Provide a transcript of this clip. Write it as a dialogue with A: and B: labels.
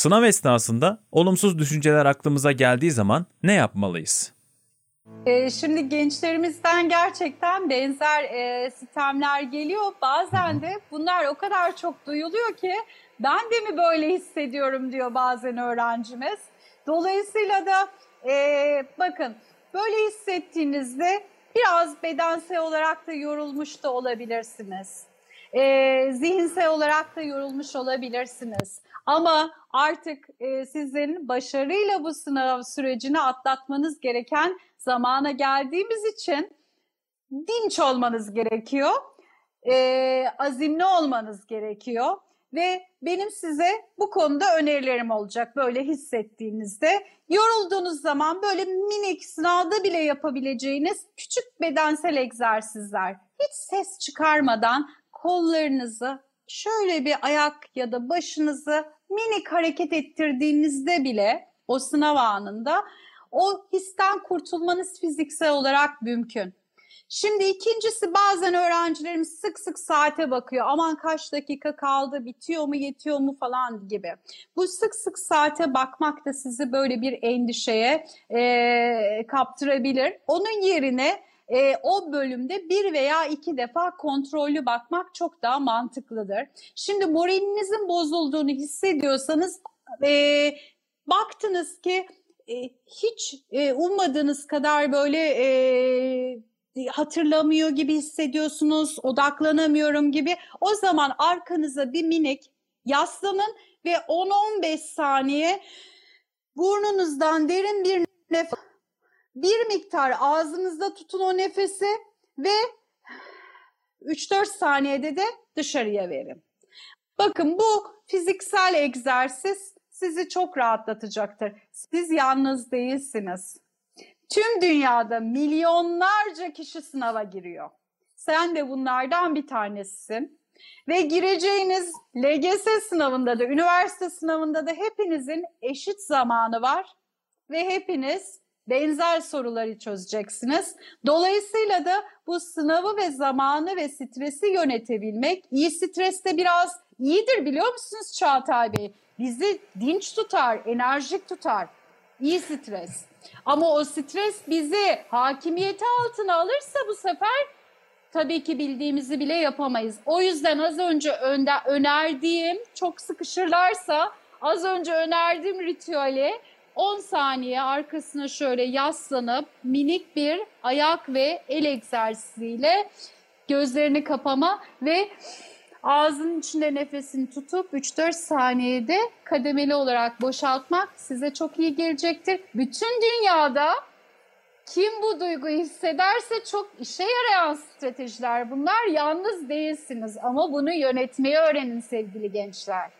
A: Sınav esnasında olumsuz düşünceler aklımıza geldiği zaman ne yapmalıyız?
B: Ee, şimdi gençlerimizden gerçekten benzer e, sistemler geliyor. Bazen de bunlar o kadar çok duyuluyor ki ben de mi böyle hissediyorum diyor bazen öğrencimiz. Dolayısıyla da e, bakın böyle hissettiğinizde biraz bedensel olarak da yorulmuş da olabilirsiniz. E, zihinsel olarak da yorulmuş olabilirsiniz. Ama artık e, sizin başarıyla bu sınav sürecini atlatmanız gereken zamana geldiğimiz için dinç olmanız gerekiyor. E, azimli olmanız gerekiyor. Ve benim size bu konuda önerilerim olacak böyle hissettiğinizde. Yorulduğunuz zaman böyle minik sınavda bile yapabileceğiniz küçük bedensel egzersizler. Hiç ses çıkarmadan kollarınızı şöyle bir ayak ya da başınızı minik hareket ettirdiğinizde bile o sınav anında o histen kurtulmanız fiziksel olarak mümkün. Şimdi ikincisi bazen öğrencilerimiz sık sık saate bakıyor. Aman kaç dakika kaldı, bitiyor mu, yetiyor mu falan gibi. Bu sık sık saate bakmak da sizi böyle bir endişeye e, kaptırabilir. Onun yerine e, o bölümde bir veya iki defa kontrollü bakmak çok daha mantıklıdır. Şimdi moralinizin bozulduğunu hissediyorsanız e, baktınız ki e, hiç e, ummadığınız kadar böyle e, hatırlamıyor gibi hissediyorsunuz, odaklanamıyorum gibi. O zaman arkanıza bir minik yaslanın ve 10-15 saniye burnunuzdan derin bir nefes bir miktar ağzınızda tutun o nefesi ve 3-4 saniyede de dışarıya verin. Bakın bu fiziksel egzersiz sizi çok rahatlatacaktır. Siz yalnız değilsiniz. Tüm dünyada milyonlarca kişi sınava giriyor. Sen de bunlardan bir tanesisin. Ve gireceğiniz LGS sınavında da, üniversite sınavında da hepinizin eşit zamanı var. Ve hepiniz benzer soruları çözeceksiniz. Dolayısıyla da bu sınavı ve zamanı ve stresi yönetebilmek, iyi streste biraz iyidir biliyor musunuz Çağatay Bey? Bizi dinç tutar, enerjik tutar. İyi stres. Ama o stres bizi hakimiyeti altına alırsa bu sefer tabii ki bildiğimizi bile yapamayız. O yüzden az önce önde, önerdiğim, çok sıkışırlarsa az önce önerdiğim ritüeli 10 saniye arkasına şöyle yaslanıp minik bir ayak ve el egzersiziyle gözlerini kapama ve ağzının içinde nefesini tutup 3-4 saniyede kademeli olarak boşaltmak size çok iyi gelecektir. Bütün dünyada kim bu duyguyu hissederse çok işe yarayan stratejiler bunlar. Yalnız değilsiniz ama bunu yönetmeyi öğrenin sevgili gençler.